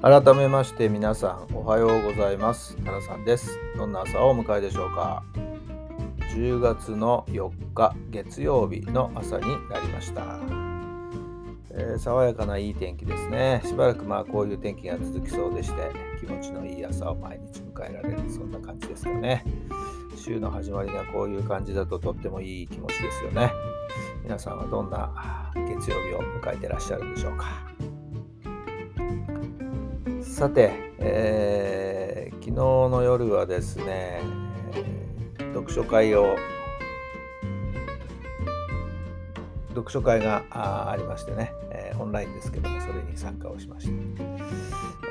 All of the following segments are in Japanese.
改めまして皆さんおはようございます。タラさんです。どんな朝をお迎えでしょうか。10月の4日月曜日の朝になりました、えー、爽やかないい天気ですね。しばらくまあこういう天気が続きそうでして気持ちのいい朝を毎日迎えられるそんな感じですかね。週の始まりがこういう感じだととってもいい気持ちですよね。皆さんはどんな月曜日を迎えてらっしゃるんでしょうか。さて、えー、昨日の夜はですね、読書会を読書会がありましてね、えー、オンラインですけどもそれに参加をしました、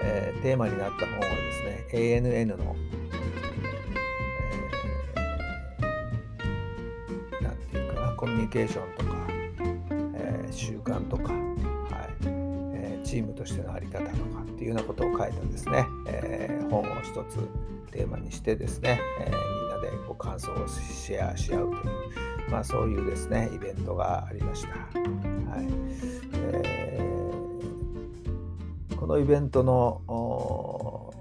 えー、テーマになった本はですね ANN の、えー、ていうかなコミュニケーションとか、えー、習慣とかチームとしての在り方とかっていうようなことを書いたですね、えー、本を一つテーマにしてですね、えー、みんなでこう感想をシェアし合うという、まあ、そういうですねイベントがありました。はいえー、このイベントの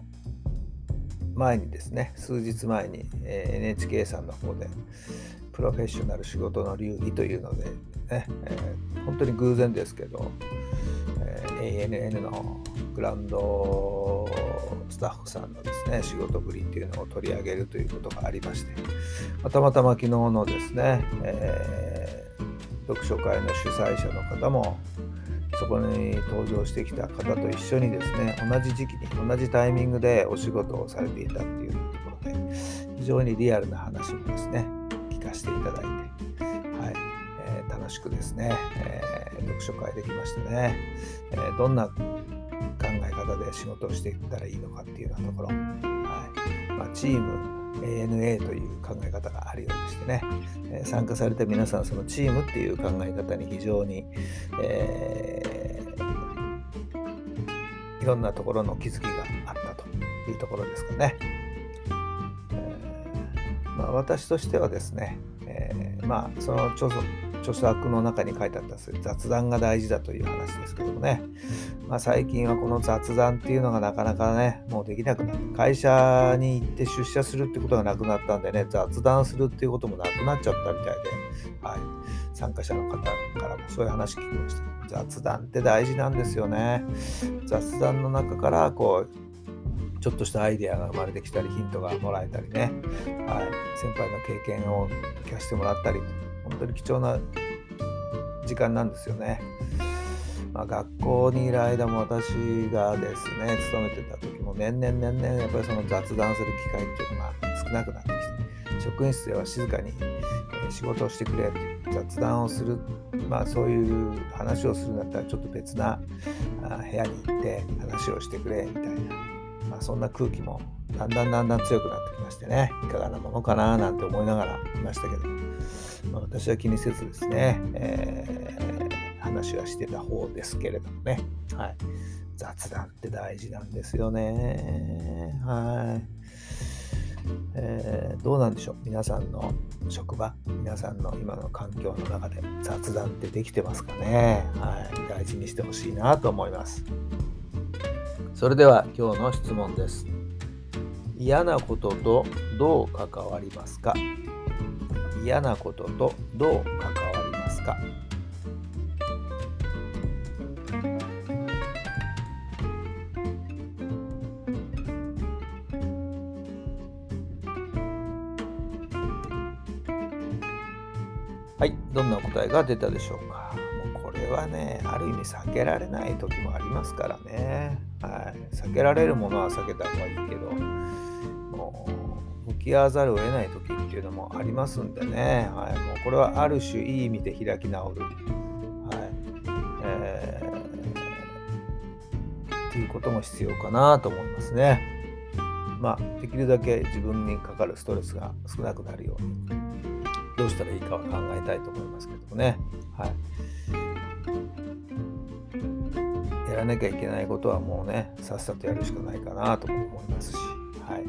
前にですね数日前に、え、NHK さんの方でプロフェッショナル仕事の流儀というのでね、えー、本当に偶然ですけど、ANN のグランドスタッフさんのですね仕事ぶりっていうのを取り上げるということがありましてたまたま昨日のですね、えー、読書会の主催者の方もそこに登場してきた方と一緒にですね同じ時期に同じタイミングでお仕事をされていたっていうところで非常にリアルな話もですね聞かせていただいて、しくですね、えー読書会できましてね、えー、どんな考え方で仕事をしていったらいいのかっていうようなところ、はいまあ、チーム ANA という考え方があるようでしてね、えー、参加された皆さんそのチームっていう考え方に非常に、えー、いろんなところの気づきがあったというところですかね。えーまあ、私としてはですね、えー、まあその著著作の中に書いてあった雑談が大事だという話ですけどもね、まあ、最近はこの雑談っていうのがなかなかねもうできなくなって会社に行って出社するってことがなくなったんでね雑談するっていうこともなくなっちゃったみたいで、はい、参加者の方からもそういう話聞きました。雑談って大事なんですよね。雑談の中からこうちょっとしたアイデアが生まれてきたりヒントがもらえたりね、はい、先輩の経験を聞かせてもらったり。本当に貴重な時間なんですよね。まあ、学校にいる間も私がですね勤めてた時も年々年々やっぱりその雑談する機会っていうのが少なくなってきて職員室では静かに仕事をしてくれ雑談をする、まあ、そういう話をするんだったらちょっと別な部屋に行って話をしてくれみたいな、あ、そんな空気もだんだんだんだん強くなってきましてね。いかがなものかななんて思いながらいましたけど。まあ、私は気にせずですね、えー、話はしてた方ですけれどもね、はい、雑談って大事なんですよね。はい。えー、どうなんでしょう？皆さんの職場皆さんの今の環境の中で雑談ってできてますかね？はい。大事にしてほしいなと思います。それでは今日の質問です嫌なこととどう関わりますか？嫌なこととどう関わりますか？はい、どんな答えが出たでしょうか？もうこれはね、ある意味避けられない時もありますからね。はい、避けられるものは避けた方がいいけど向き合わざるを得ない時っていうのもありますんでね、はい、もうこれはある種いい意味で開き直る、はい。えー、っていうことも必要かなと思いますね。まあ、できるだけ自分にかかるストレスが少なくなるようにどうしたらいいかは考えたいと思いますけどもね。はい。やらなきゃいけないことはもうね、さっさとやるしかないかなと思いますし、はい。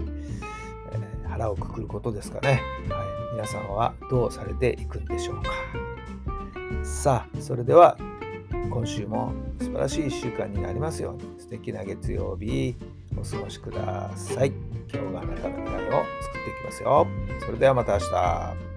えー、腹をくくることですかね。はい。皆さんはどうされていくんでしょうか。さあ、それでは今週も素晴らしい1週間になりますように素敵な月曜日お過ごしください。今日があなたの未来を作っていきますよ。それではまた明日。